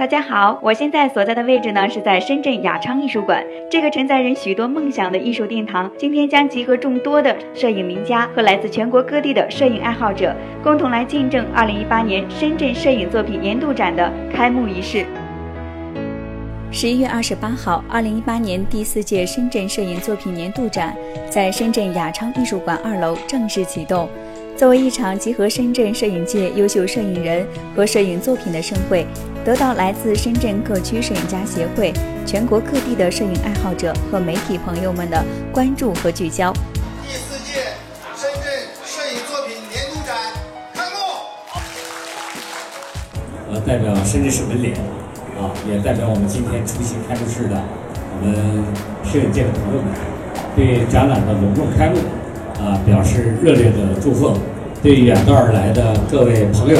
大家好，我现在所在的位置呢是在深圳雅昌艺术馆，这个承载人许多梦想的艺术殿堂，今天将集合众多的摄影名家和来自全国各地的摄影爱好者，共同来见证2018年深圳摄影作品年度展的开幕仪式。十一月二十八号，二零一八年第四届深圳摄影作品年度展在深圳雅昌艺术馆二楼正式启动。作为一场集合深圳摄影界优秀摄影人和摄影作品的盛会，得到来自深圳各区摄影家协会、全国各地的摄影爱好者和媒体朋友们的关注和聚焦。第四届深圳摄影作品年度展开幕。我代表深圳市文联啊，也代表我们今天出席开幕式的我们摄影界的朋友们，对展览的隆重开幕。啊，表示热烈的祝贺，对远道而来的各位朋友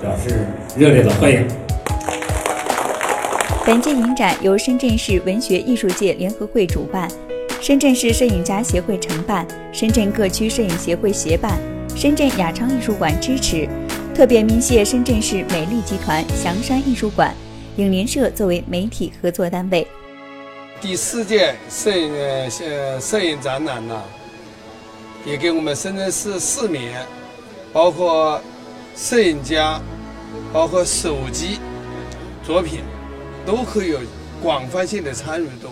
表示热烈的欢迎。本届影展由深圳市文学艺术界联合会主办，深圳市摄影家协会承办，深圳各区摄影协会协办，深圳雅昌艺术馆支持，特别鸣谢深圳市美丽集团、祥山艺术馆、影联社作为媒体合作单位。第四届摄影呃摄影展览呢？也给我们深圳市市民，包括摄影家，包括手机作品，都可以有广泛性的参与度。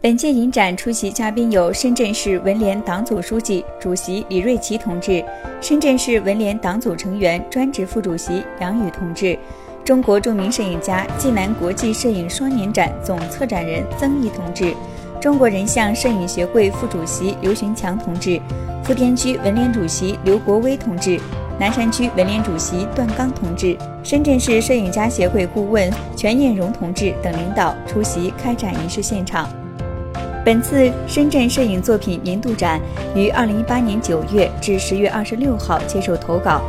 本届影展出席嘉宾有深圳市文联党组书记、主席李瑞奇同志，深圳市文联党组成员、专职副主席杨宇同志，中国著名摄影家济南国际摄影双年展总策展人曾毅同志，中国人像摄影协会副主席刘寻强同志。福田区文联主席刘国威同志，南山区文联主席段刚同志，深圳市摄影家协会顾问全艳荣同志等领导出席开展仪式现场。本次深圳摄影作品年度展于二零一八年九月至十月二十六号接受投稿，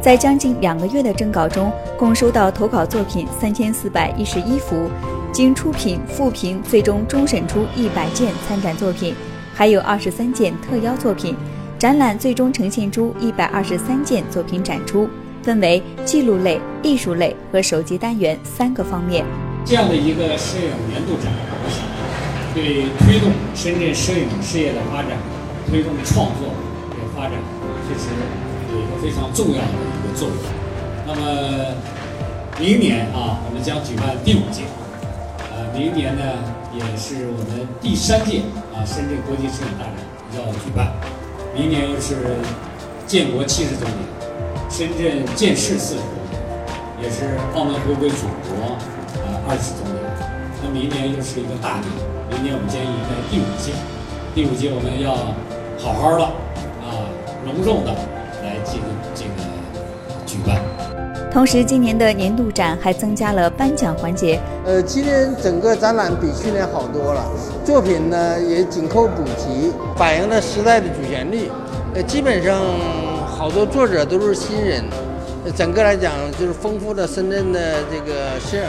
在将近两个月的征稿中，共收到投稿作品三千四百一十一幅，经初品、复评，最终终审出一百件参展作品，还有二十三件特邀作品。展览最终呈现出一百二十三件作品展出，分为记录类、艺术类和手机单元三个方面。这样的一个摄影年度展，我想对推动深圳摄影事业的发展、推动创作的发展，其实有一个非常重要的一个作用。那么明年啊，我们将举办第五届，呃，明年呢也是我们第三届啊深圳国际摄影大展要举办。明年又是建国七十周年，深圳建市四十周年，也是澳门回归祖国啊二十周年。那明年又是一个大年，明年我们将迎来第五届。第五届我们要好好的啊，隆重的同时，今年的年度展还增加了颁奖环节。呃，今年整个展览比去年好多了，作品呢也紧扣主题，反映了时代的主旋律。呃，基本上好多作者都是新人，整个来讲就是丰富了深圳的这个摄影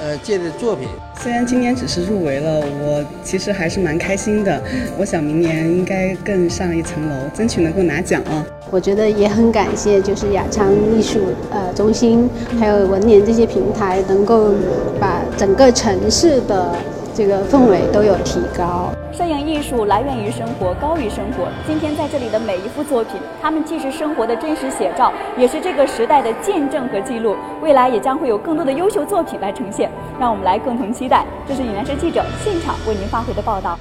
呃界的作品。虽然今年只是入围了，我其实还是蛮开心的。我想明年应该更上一层楼，争取能够拿奖啊。我觉得也很感谢，就是雅昌艺术呃中心，还有文联这些平台，能够把整个城市的这个氛围都有提高。摄影艺术来源于生活，高于生活。今天在这里的每一幅作品，它们既是生活的真实写照，也是这个时代的见证和记录。未来也将会有更多的优秀作品来呈现，让我们来共同期待。这是影联社记者现场为您发回的报道。